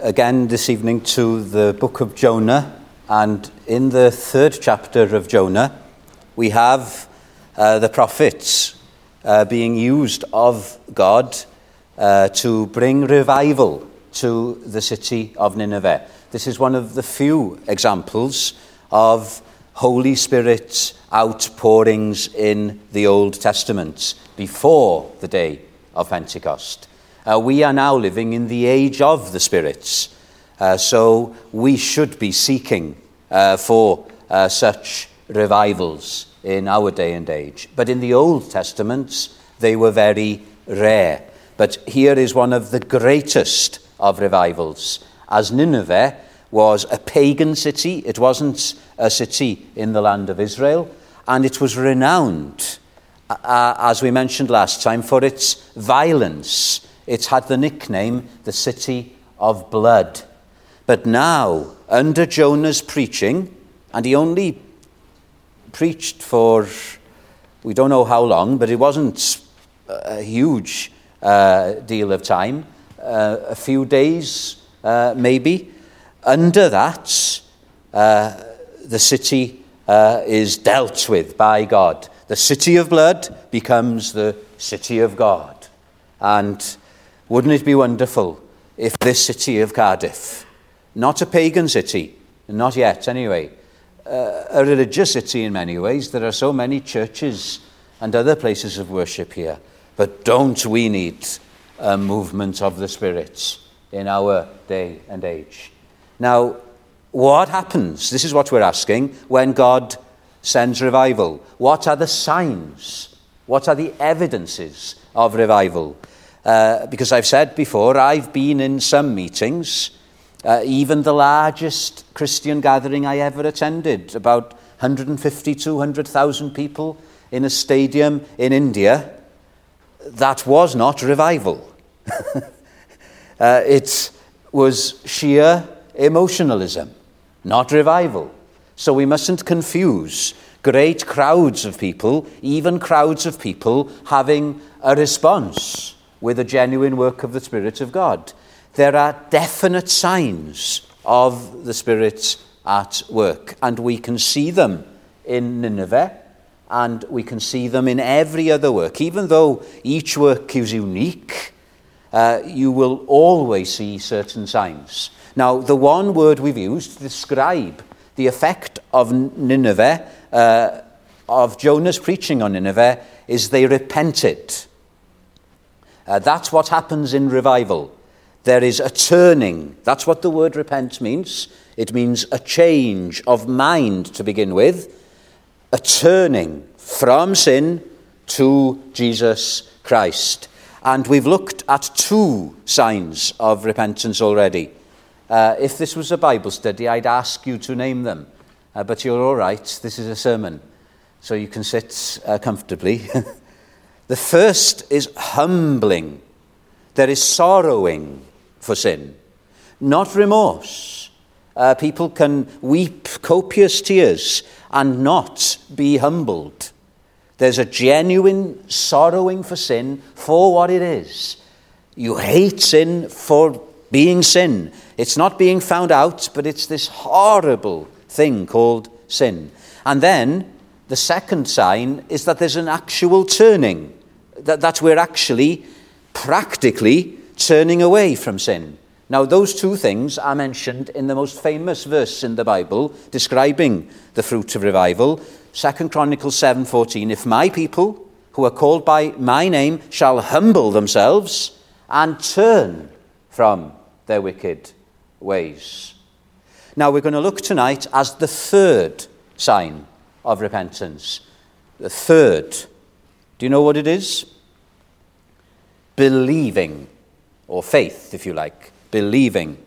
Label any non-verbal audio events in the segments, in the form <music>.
again this evening to the book of Jonah. And in the third chapter of Jonah, we have uh, the prophets uh, being used of God uh, to bring revival to the city of Nineveh. This is one of the few examples of Holy Spirit outpourings in the Old Testament before the day of Pentecost. Uh, we are now living in the age of the spirits, uh, so we should be seeking uh, for uh, such revivals in our day and age. But in the Old Testament, they were very rare. But here is one of the greatest of revivals, as Nineveh was a pagan city. It wasn't a city in the land of Israel, and it was renowned, uh, as we mentioned last time, for its violence. It had the nickname the City of Blood. But now, under Jonah's preaching, and he only preached for we don't know how long, but it wasn't a huge uh, deal of time, uh, a few days uh, maybe. Under that, uh, the city uh, is dealt with by God. The city of blood becomes the city of God. And wouldn't it be wonderful if this city of Cardiff, not a pagan city, not yet anyway, uh, a religious city in many ways, there are so many churches and other places of worship here, but don't we need a movement of the spirits in our day and age? Now, what happens? This is what we're asking when God sends revival. What are the signs? What are the evidences of revival? Uh, because I've said before, I've been in some meetings, uh, even the largest Christian gathering I ever attended, about 150, 200,000 people in a stadium in India. That was not revival. <laughs> uh, it was sheer emotionalism, not revival. So we mustn't confuse great crowds of people, even crowds of people, having a response with a genuine work of the Spirit of God. There are definite signs of the Spirit at work, and we can see them in Nineveh, and we can see them in every other work. Even though each work is unique, uh, you will always see certain signs. Now, the one word we've used to describe the effect of Nineveh, uh, of Jonah's preaching on Nineveh, is they repented. Uh, that's what happens in revival. There is a turning. That's what the word repent means. It means a change of mind to begin with, a turning from sin to Jesus Christ. And we've looked at two signs of repentance already. Uh, if this was a Bible study, I'd ask you to name them. Uh, but you're all right. This is a sermon, so you can sit uh, comfortably. <laughs> the first is humbling. There is sorrowing for sin, not remorse. Uh, people can weep copious tears and not be humbled. There's a genuine sorrowing for sin for what it is. You hate sin for being sin. It's not being found out, but it's this horrible thing called sin. And then the second sign is that there's an actual turning, that, that we're actually practically turning away from sin. Now, those two things are mentioned in the most famous verse in the Bible describing the fruit of revival, 2 Chronicles 7:14. If my people who are called by my name shall humble themselves and turn from their wicked ways. Now, we're going to look tonight as the third sign of repentance. The third. Do you know what it is? Believing, or faith, if you like. Believing.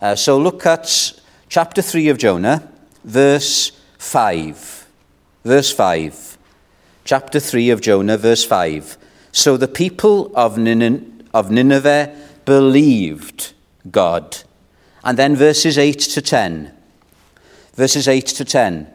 Uh, so look at chapter 3 of Jonah, verse 5. Verse 5. Chapter 3 of Jonah, verse 5. So the people of, Nin- of Nineveh believed God. And then verses 8 to 10. Verses 8 to 10.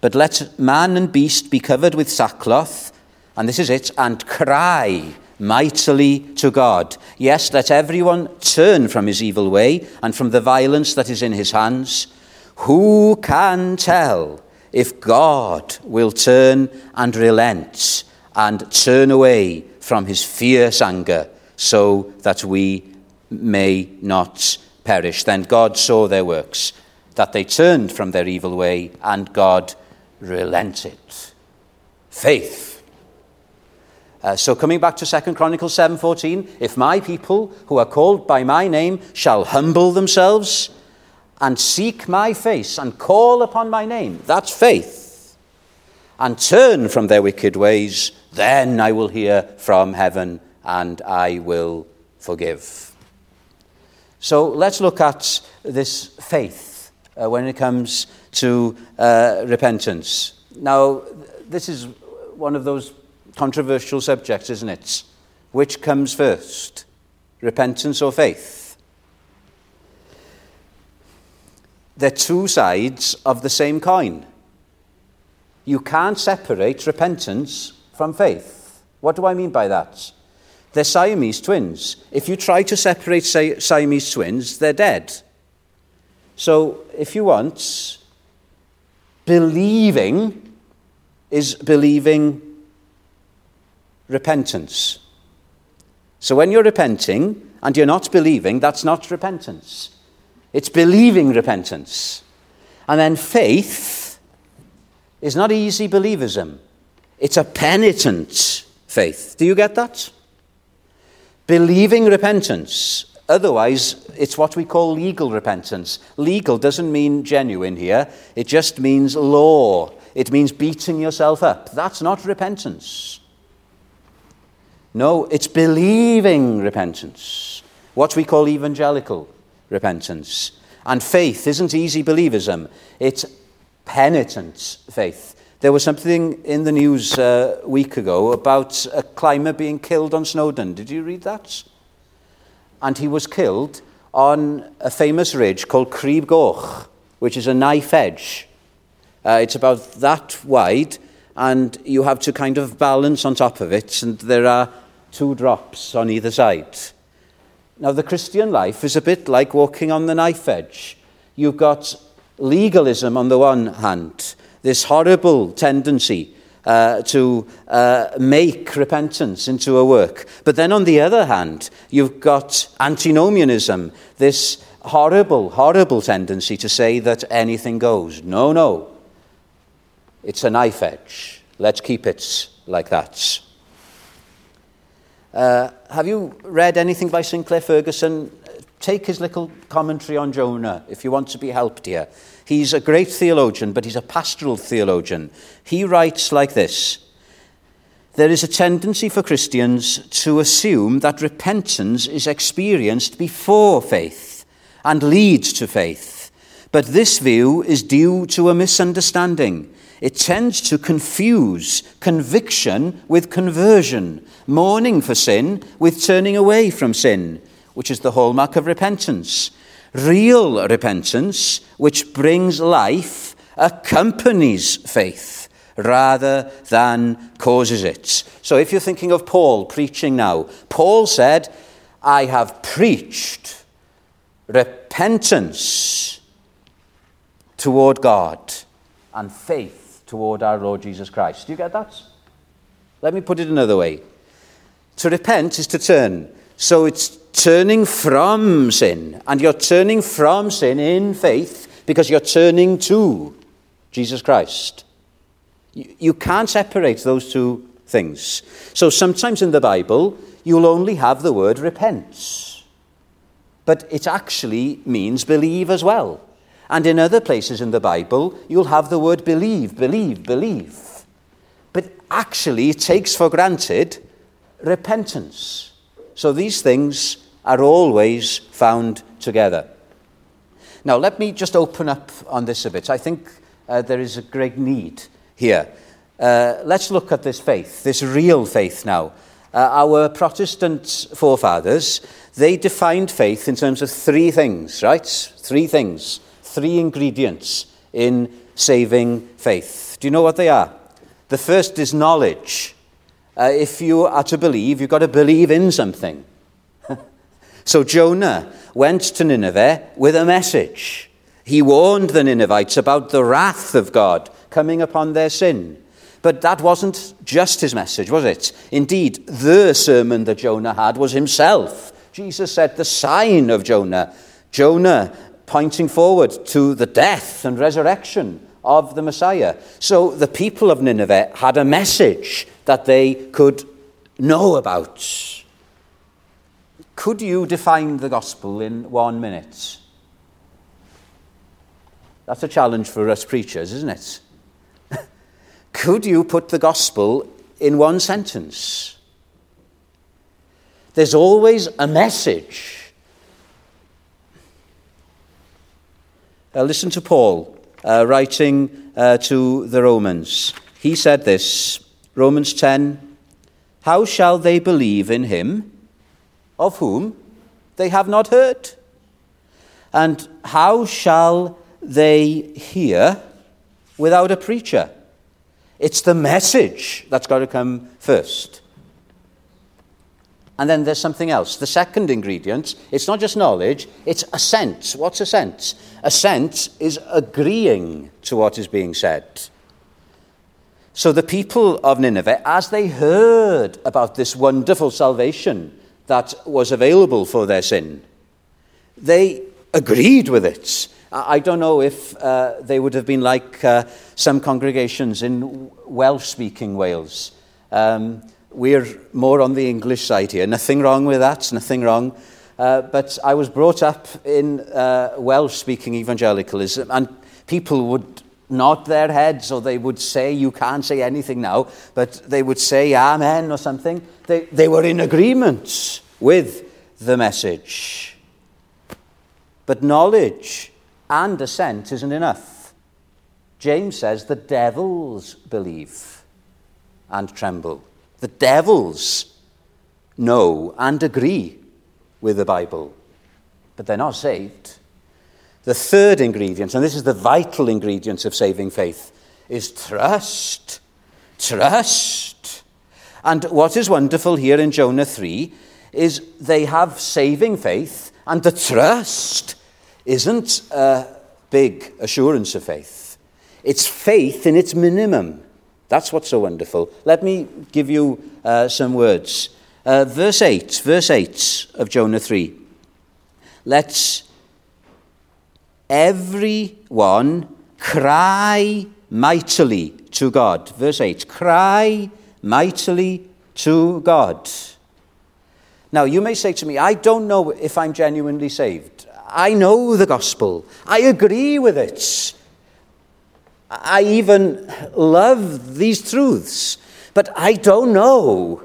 But let man and beast be covered with sackcloth, and this is it, and cry mightily to God. Yes, let everyone turn from his evil way and from the violence that is in his hands. Who can tell if God will turn and relent and turn away from his fierce anger so that we may not perish? Then God saw their works, that they turned from their evil way, and God relented. Faith uh, so coming back to 2 Chronicles 7:14, if my people who are called by my name shall humble themselves and seek my face and call upon my name, that's faith. And turn from their wicked ways, then I will hear from heaven and I will forgive. So let's look at this faith uh, when it comes to uh, repentance. Now, this is one of those controversial subject, isn't it? Which comes first, repentance or faith? They're two sides of the same coin. You can't separate repentance from faith. What do I mean by that? They're Siamese twins. If you try to separate Siamese twins, they're dead. So, if you want, believing is believing repentance. So when you're repenting and you're not believing, that's not repentance. It's believing repentance. And then faith is not easy believism, it's a penitent faith. Do you get that? Believing repentance. Otherwise, it's what we call legal repentance. Legal doesn't mean genuine here, it just means law. It means beating yourself up. That's not repentance. No, it's believing repentance, what we call evangelical repentance. And faith isn't easy believism, it's penitent faith. There was something in the news uh, a week ago about a climber being killed on Snowdon. Did you read that? And he was killed on a famous ridge called Crib Goch, which is a knife edge. Uh, it's about that wide, and you have to kind of balance on top of it, and there are two drops on either side. Now, the Christian life is a bit like walking on the knife edge. You've got legalism on the one hand, this horrible tendency uh, to uh, make repentance into a work. But then on the other hand, you've got antinomianism, this horrible, horrible tendency to say that anything goes. No, no. It's a knife edge. Let's keep it like that. Uh, have you read anything by Sinclair Ferguson? Take his little commentary on Jonah if you want to be helped here. He's a great theologian, but he's a pastoral theologian. He writes like this There is a tendency for Christians to assume that repentance is experienced before faith and leads to faith. But this view is due to a misunderstanding. It tends to confuse conviction with conversion, mourning for sin with turning away from sin, which is the hallmark of repentance. Real repentance, which brings life, accompanies faith rather than causes it. So if you're thinking of Paul preaching now, Paul said, I have preached repentance toward God and faith toward our Lord Jesus Christ. Do you get that? Let me put it another way. To repent is to turn. So it's turning from sin. And you're turning from sin in faith because you're turning to Jesus Christ. You, can't separate those two things. So sometimes in the Bible, you'll only have the word repent. But it actually means believe as well. And in other places in the Bible, you'll have the word believe, believe, believe. But actually, it takes for granted repentance. So these things are always found together. Now, let me just open up on this a bit. I think uh, there is a great need here. Uh, let's look at this faith, this real faith now. Uh, our Protestant forefathers, they defined faith in terms of three things, right? Three things three ingredients in saving faith. Do you know what they are? The first is knowledge. Uh, if you are to believe, you've got to believe in something. <laughs> so Jonah went to Nineveh with a message. He warned the Ninevites about the wrath of God coming upon their sin. But that wasn't just his message, was it? Indeed, the sermon that Jonah had was himself. Jesus said the sign of Jonah. Jonah pointing forward to the death and resurrection of the Messiah. So the people of Nineveh had a message that they could know about. Could you define the gospel in one minute? That's a challenge for us preachers, isn't it? <laughs> Could you put the gospel in one sentence? There's always a message. Uh, listen to Paul uh, writing uh, to the Romans. He said this Romans 10 How shall they believe in him of whom they have not heard? And how shall they hear without a preacher? It's the message that's got to come first. And then there's something else. The second ingredient, it's not just knowledge, it's assent. What's assent? Assent is agreeing to what is being said. So the people of Nineveh, as they heard about this wonderful salvation that was available for their sin, they agreed with it. I don't know if uh, they would have been like uh, some congregations in Welsh speaking Wales. Um, we're more on the English side here. Nothing wrong with that, nothing wrong. Uh, but I was brought up in uh, Welsh speaking evangelicalism, and people would nod their heads or they would say, You can't say anything now, but they would say Amen or something. They, they were in agreement with the message. But knowledge and assent isn't enough. James says the devils believe and tremble. The devils know and agree with the Bible, but they're not saved. The third ingredient, and this is the vital ingredient of saving faith, is trust. Trust. And what is wonderful here in Jonah 3 is they have saving faith, and the trust isn't a big assurance of faith. It's faith in its minimum. That's what's so wonderful. Let me give you uh, some words. Uh, verse 8, verse 8 of Jonah 3. Let's everyone cry mightily to God. Verse 8, cry mightily to God. Now, you may say to me, I don't know if I'm genuinely saved. I know the gospel. I agree with it. I even love these truths. But I don't know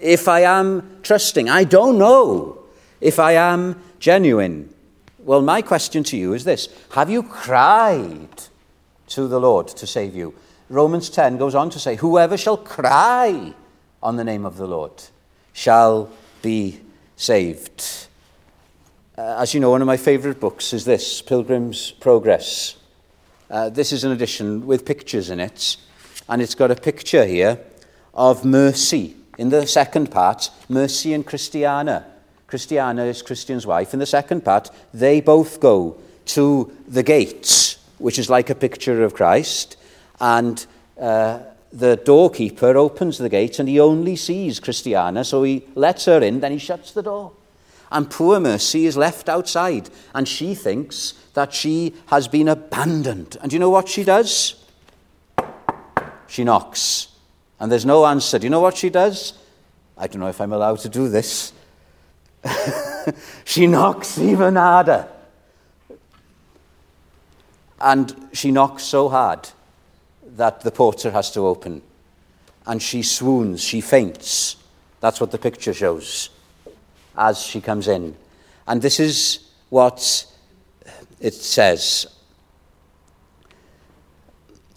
if I am trusting. I don't know if I am genuine. Well, my question to you is this Have you cried to the Lord to save you? Romans 10 goes on to say, Whoever shall cry on the name of the Lord shall be saved. Uh, as you know, one of my favourite books is this Pilgrim's Progress. Uh, this is an edition with pictures in it, and it's got a picture here of Mercy. In the second part, Mercy and Christiana. Christiana is Christian's wife. In the second part, they both go to the gates, which is like a picture of Christ, and uh, the doorkeeper opens the gate and he only sees Christiana, so he lets her in, then he shuts the door. And poor Mercy is left outside, and she thinks that she has been abandoned. And you know what she does? She knocks, and there's no answer. Do you know what she does? I don't know if I'm allowed to do this. <laughs> she knocks even harder. And she knocks so hard that the porter has to open. And she swoons, she faints. That's what the picture shows as she comes in. And this is what it says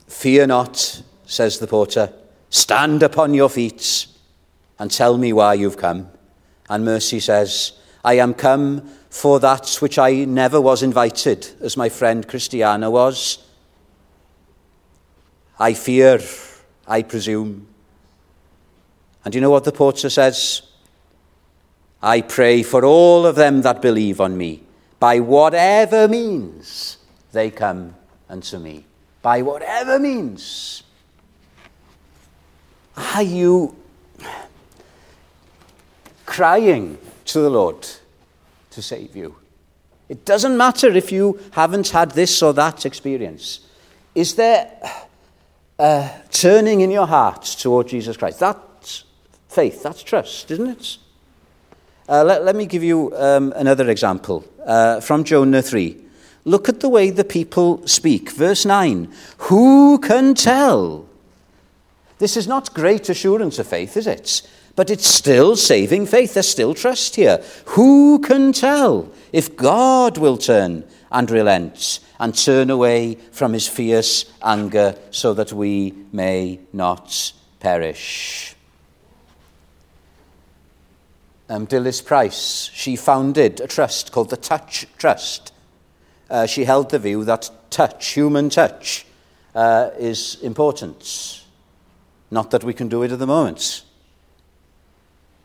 Fear not, says the porter. Stand upon your feet and tell me why you've come. And Mercy says, I am come for that which I never was invited, as my friend Christiana was. I fear, I presume. And do you know what the porter says? I pray for all of them that believe on me, by whatever means they come unto me. By whatever means. Are you crying to the Lord to save you? It doesn't matter if you haven't had this or that experience. Is there a turning in your heart toward Jesus Christ? That's faith, that's trust, isn't it? Uh, let, let, me give you um, another example uh, from Jonah 3. Look at the way the people speak. Verse 9 Who can tell? This is not great assurance of faith, is it? But it's still saving faith. There's still trust here. Who can tell if God will turn and relent and turn away from his fierce anger so that we may not perish? Um, Dilys Price, she founded a trust called the Touch Trust. Uh, she held the view that touch, human touch, uh, is important. Not that we can do it at the moment.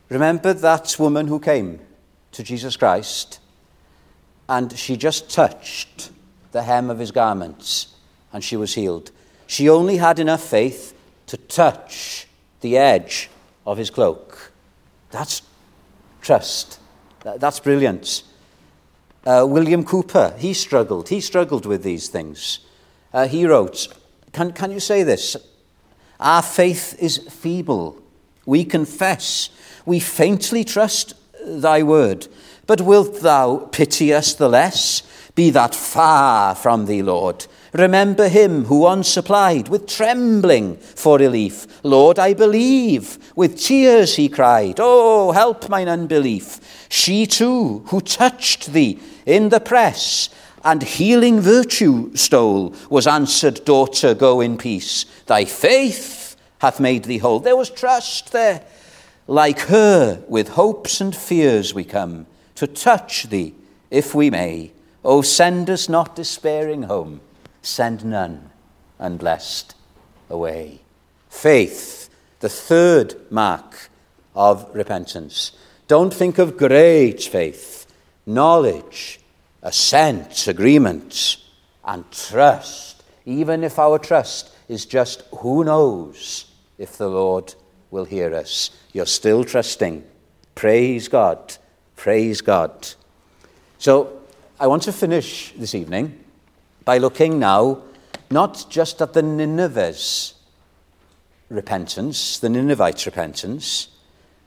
Remember that woman who came to Jesus Christ and she just touched the hem of his garments and she was healed. She only had enough faith to touch the edge of his cloak. That's trust. That's brilliant. Uh, William Cowper, he struggled. He struggled with these things. Uh, he wrote, can, can you say this? Our faith is feeble. We confess. We faintly trust thy word. But wilt thou pity us the less? Be that far from thee, Lord. Remember him who once supplied with trembling for relief. Lord, I believe. With tears he cried, Oh, help mine unbelief. She too, who touched thee in the press and healing virtue stole, was answered, Daughter, go in peace. Thy faith hath made thee whole. There was trust there. Like her, with hopes and fears we come to touch thee, if we may. Oh, send us not despairing home send none unblessed away. Faith, the third mark of repentance. Don't think of great faith, knowledge, assent, agreement, and trust, even if our trust is just who knows if the Lord will hear us. You're still trusting. Praise God. Praise God. So I want to finish this evening by looking now not just at the Nineveh's repentance, the Ninevites' repentance,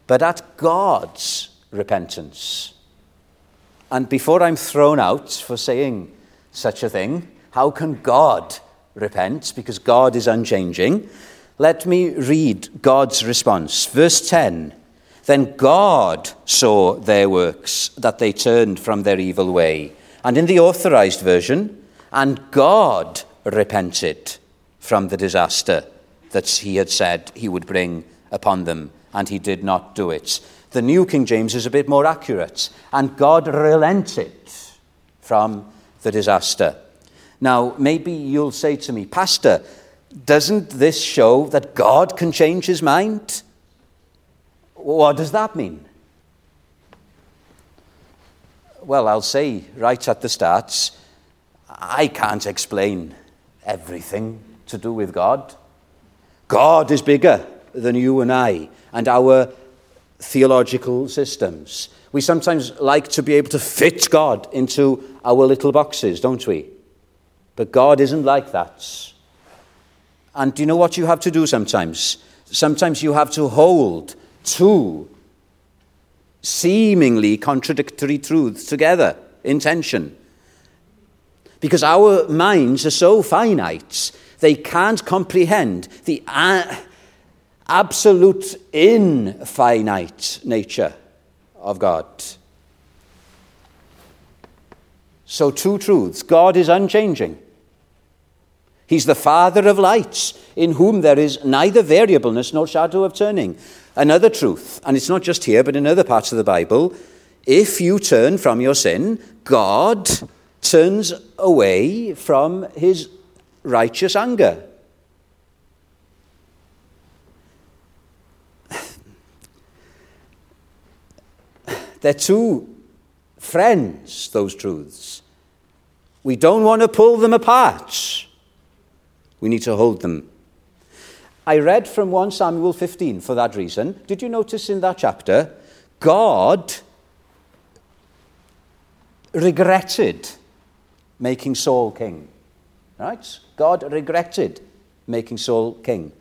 but at God's repentance. And before I'm thrown out for saying such a thing, how can God repent? Because God is unchanging. Let me read God's response. Verse 10 Then God saw their works, that they turned from their evil way. And in the authorized version, and God repented from the disaster that he had said he would bring upon them, and he did not do it. The New King James is a bit more accurate, and God relented from the disaster. Now, maybe you'll say to me, Pastor, doesn't this show that God can change his mind? What does that mean? Well, I'll say right at the start I can't explain everything to do with God. God is bigger than you and I and our theological systems. We sometimes like to be able to fit God into our little boxes, don't we? But God isn't like that. And do you know what you have to do sometimes? Sometimes you have to hold two seemingly contradictory truths together in tension. Because our minds are so finite, they can't comprehend the a- absolute infinite nature of God. So, two truths God is unchanging. He's the Father of lights, in whom there is neither variableness nor shadow of turning. Another truth, and it's not just here, but in other parts of the Bible if you turn from your sin, God turns away from his righteous anger. <sighs> They're two friends, those truths. We don't want to pull them apart. We need to hold them. I read from 1 Samuel 15 for that reason. Did you notice in that chapter? God regretted making Saul king. Right? God regretted making Saul king.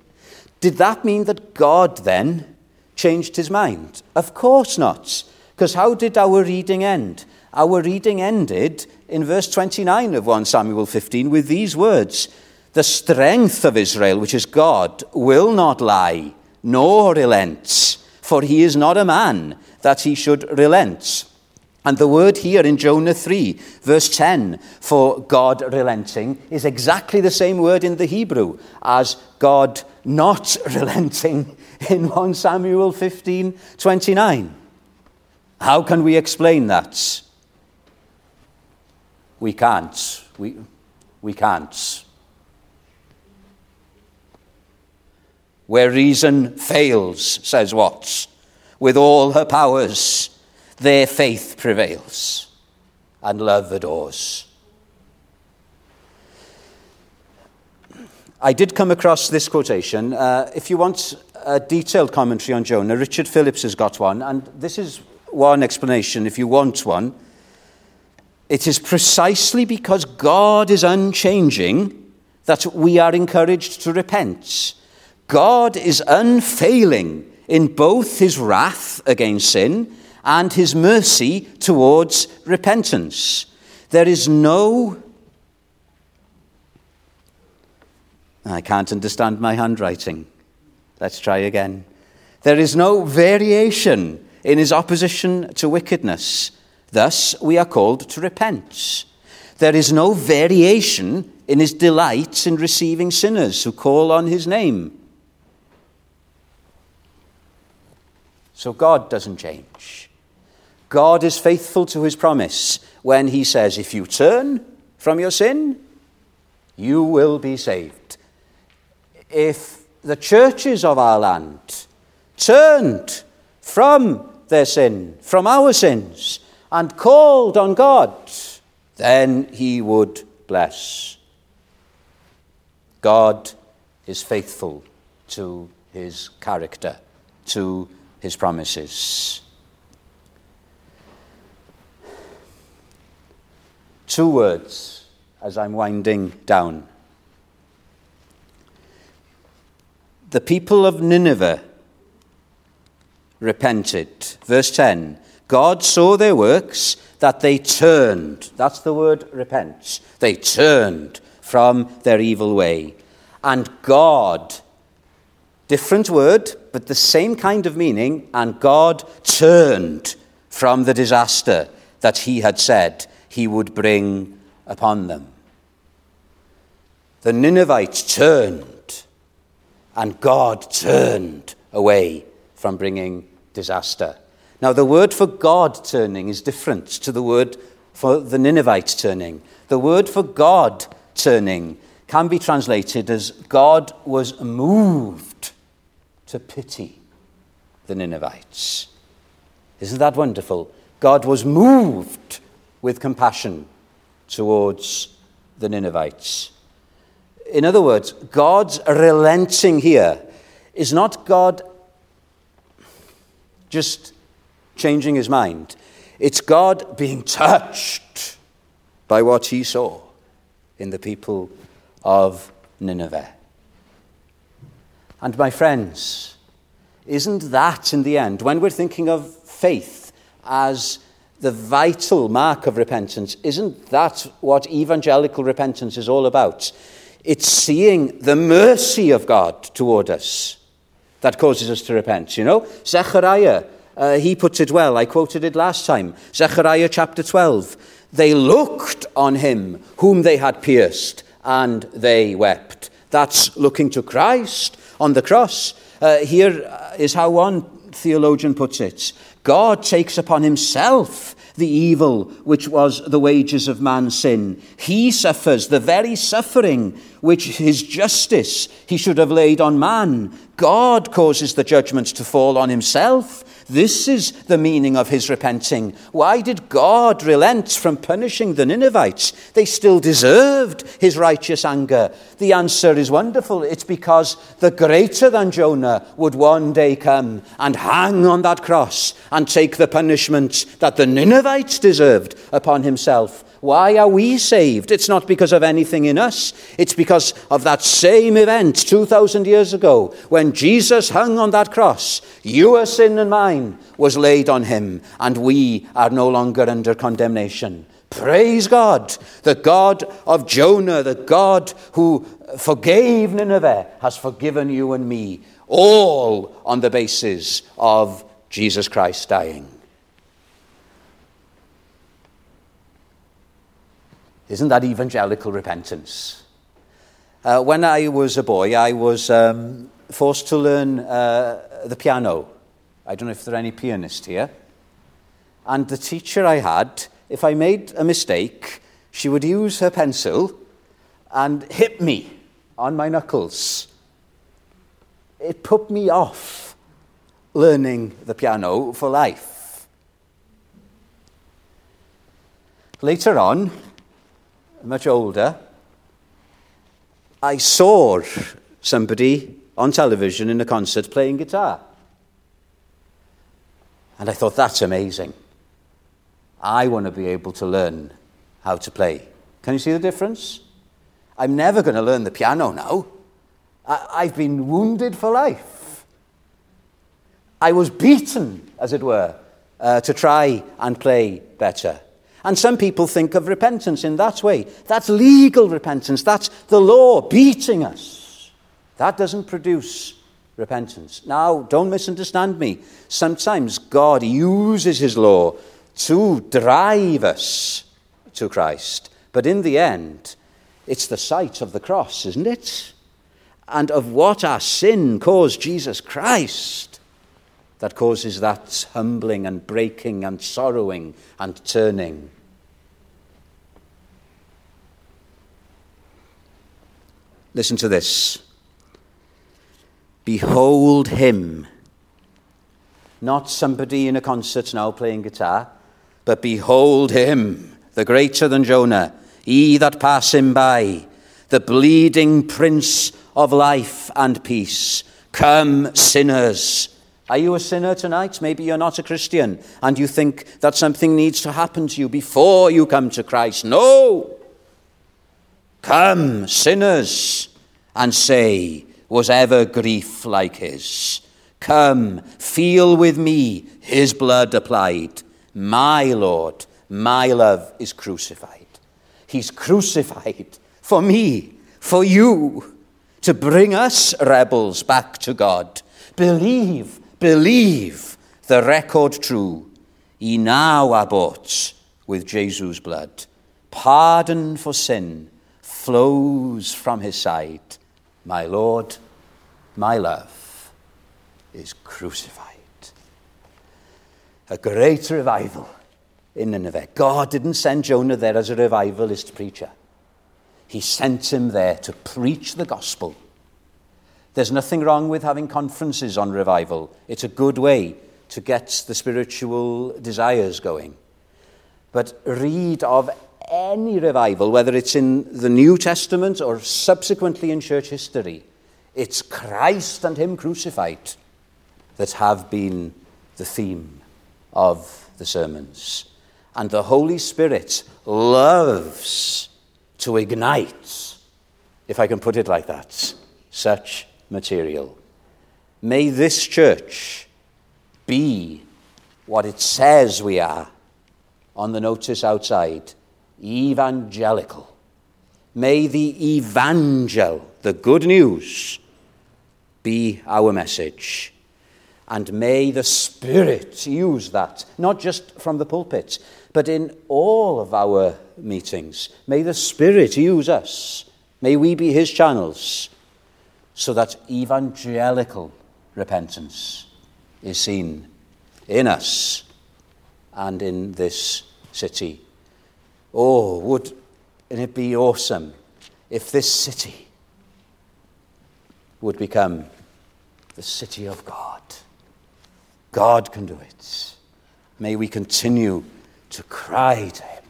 Did that mean that God then changed his mind? Of course not. Because how did our reading end? Our reading ended in verse 29 of 1 Samuel 15 with these words The strength of Israel, which is God, will not lie, nor relents, for he is not a man that he should relent. And the word here in Jonah 3, verse 10, for God relenting, is exactly the same word in the Hebrew as God not <laughs> relenting in 1 Samuel 15, 29. How can we explain that? We can't. We, we can't. Where reason fails, says Watts, with all her powers, their faith prevails and love adores. I did come across this quotation. Uh, if you want a detailed commentary on Jonah, Richard Phillips has got one, and this is one explanation if you want one. It is precisely because God is unchanging that we are encouraged to repent. God is unfailing in both his wrath against sin and his mercy towards repentance. There is no. I can't understand my handwriting. Let's try again. There is no variation in his opposition to wickedness. Thus, we are called to repent. There is no variation in his delight in receiving sinners who call on his name. So God doesn't change. God is faithful to his promise when he says, If you turn from your sin, you will be saved. If the churches of our land turned from their sin, from our sins, and called on God, then he would bless. God is faithful to his character, to his promises. Two words as I'm winding down. The people of Nineveh repented. Verse 10 God saw their works, that they turned. That's the word repent. They turned from their evil way. And God, different word, but the same kind of meaning, and God turned from the disaster that he had said he would bring upon them. The Ninevites turned, and God turned away from bringing disaster. Now, the word for God turning is different to the word for the Ninevites turning. The word for God turning can be translated as God was moved to pity the Ninevites. Isn't that wonderful? God was moved with compassion towards the Ninevites. In other words, God's relenting here is not God just changing his mind, it's God being touched by what he saw in the people of Nineveh. And my friends, isn't that in the end, when we're thinking of faith as the vital mark of repentance, isn't that what evangelical repentance is all about? It's seeing the mercy of God toward us that causes us to repent. You know, Zechariah, uh, he puts it well. I quoted it last time. Zechariah chapter 12. They looked on him whom they had pierced, and they wept. That's looking to Christ on the cross. Uh, here is how one theologian puts it God takes upon himself the evil which was the wages of man's sin. He suffers the very suffering which his justice he should have laid on man. God causes the judgment to fall on himself. This is the meaning of his repenting. Why did God relent from punishing the Ninevites? They still deserved his righteous anger. The answer is wonderful. It's because the greater than Jonah would one day come and hang on that cross and take the punishment that the Ninevites deserved upon himself. Why are we saved? It's not because of anything in us. It's because of that same event 2,000 years ago when Jesus hung on that cross. Your sin and mine was laid on him, and we are no longer under condemnation. Praise God, the God of Jonah, the God who forgave Nineveh, has forgiven you and me, all on the basis of Jesus Christ dying. Isn't that evangelical repentance? Uh, when I was a boy, I was um, forced to learn uh, the piano. I don't know if there are any pianists here. And the teacher I had, if I made a mistake, she would use her pencil and hit me on my knuckles. It put me off learning the piano for life. Later on, much older, I saw somebody on television in a concert playing guitar. And I thought, that's amazing. I want to be able to learn how to play. Can you see the difference? I'm never going to learn the piano now. I- have been wounded for life. I was beaten, as it were, uh, to try and play better. And some people think of repentance in that way. That's legal repentance. That's the law beating us. That doesn't produce repentance. Now, don't misunderstand me. Sometimes God uses his law to drive us to Christ. But in the end, it's the sight of the cross, isn't it? And of what our sin caused Jesus Christ that causes that humbling and breaking and sorrowing and turning. Listen to this. Behold him. Not somebody in a concert now playing guitar, but behold him, the greater than Jonah, ye that pass him by, the bleeding prince of life and peace. Come, sinners are you a sinner tonight? Maybe you're not a Christian and you think that something needs to happen to you before you come to Christ. No! Come, sinners, and say, Was ever grief like his? Come, feel with me his blood applied. My Lord, my love is crucified. He's crucified for me, for you, to bring us rebels back to God. Believe Believe the record true. Ye now are with Jesus' blood. Pardon for sin flows from his side. My Lord, my love is crucified. A great revival in Nineveh. God didn't send Jonah there as a revivalist preacher. He sent him there to preach the gospel there's nothing wrong with having conferences on revival. It's a good way to get the spiritual desires going. But read of any revival, whether it's in the New Testament or subsequently in church history, it's Christ and Him crucified that have been the theme of the sermons. And the Holy Spirit loves to ignite, if I can put it like that, such material. May this church be what it says we are on the notice outside evangelical. May the evangel, the good news, be our message. And may the Spirit use that, not just from the pulpit, but in all of our meetings. May the Spirit use us. May we be His channels so that evangelical repentance is seen in us and in this city. Oh, would it be awesome if this city would become the city of God? God can do it. May we continue to cry to Him.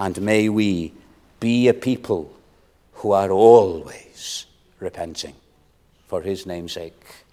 And may we be a people who are always repenting for His name's sake.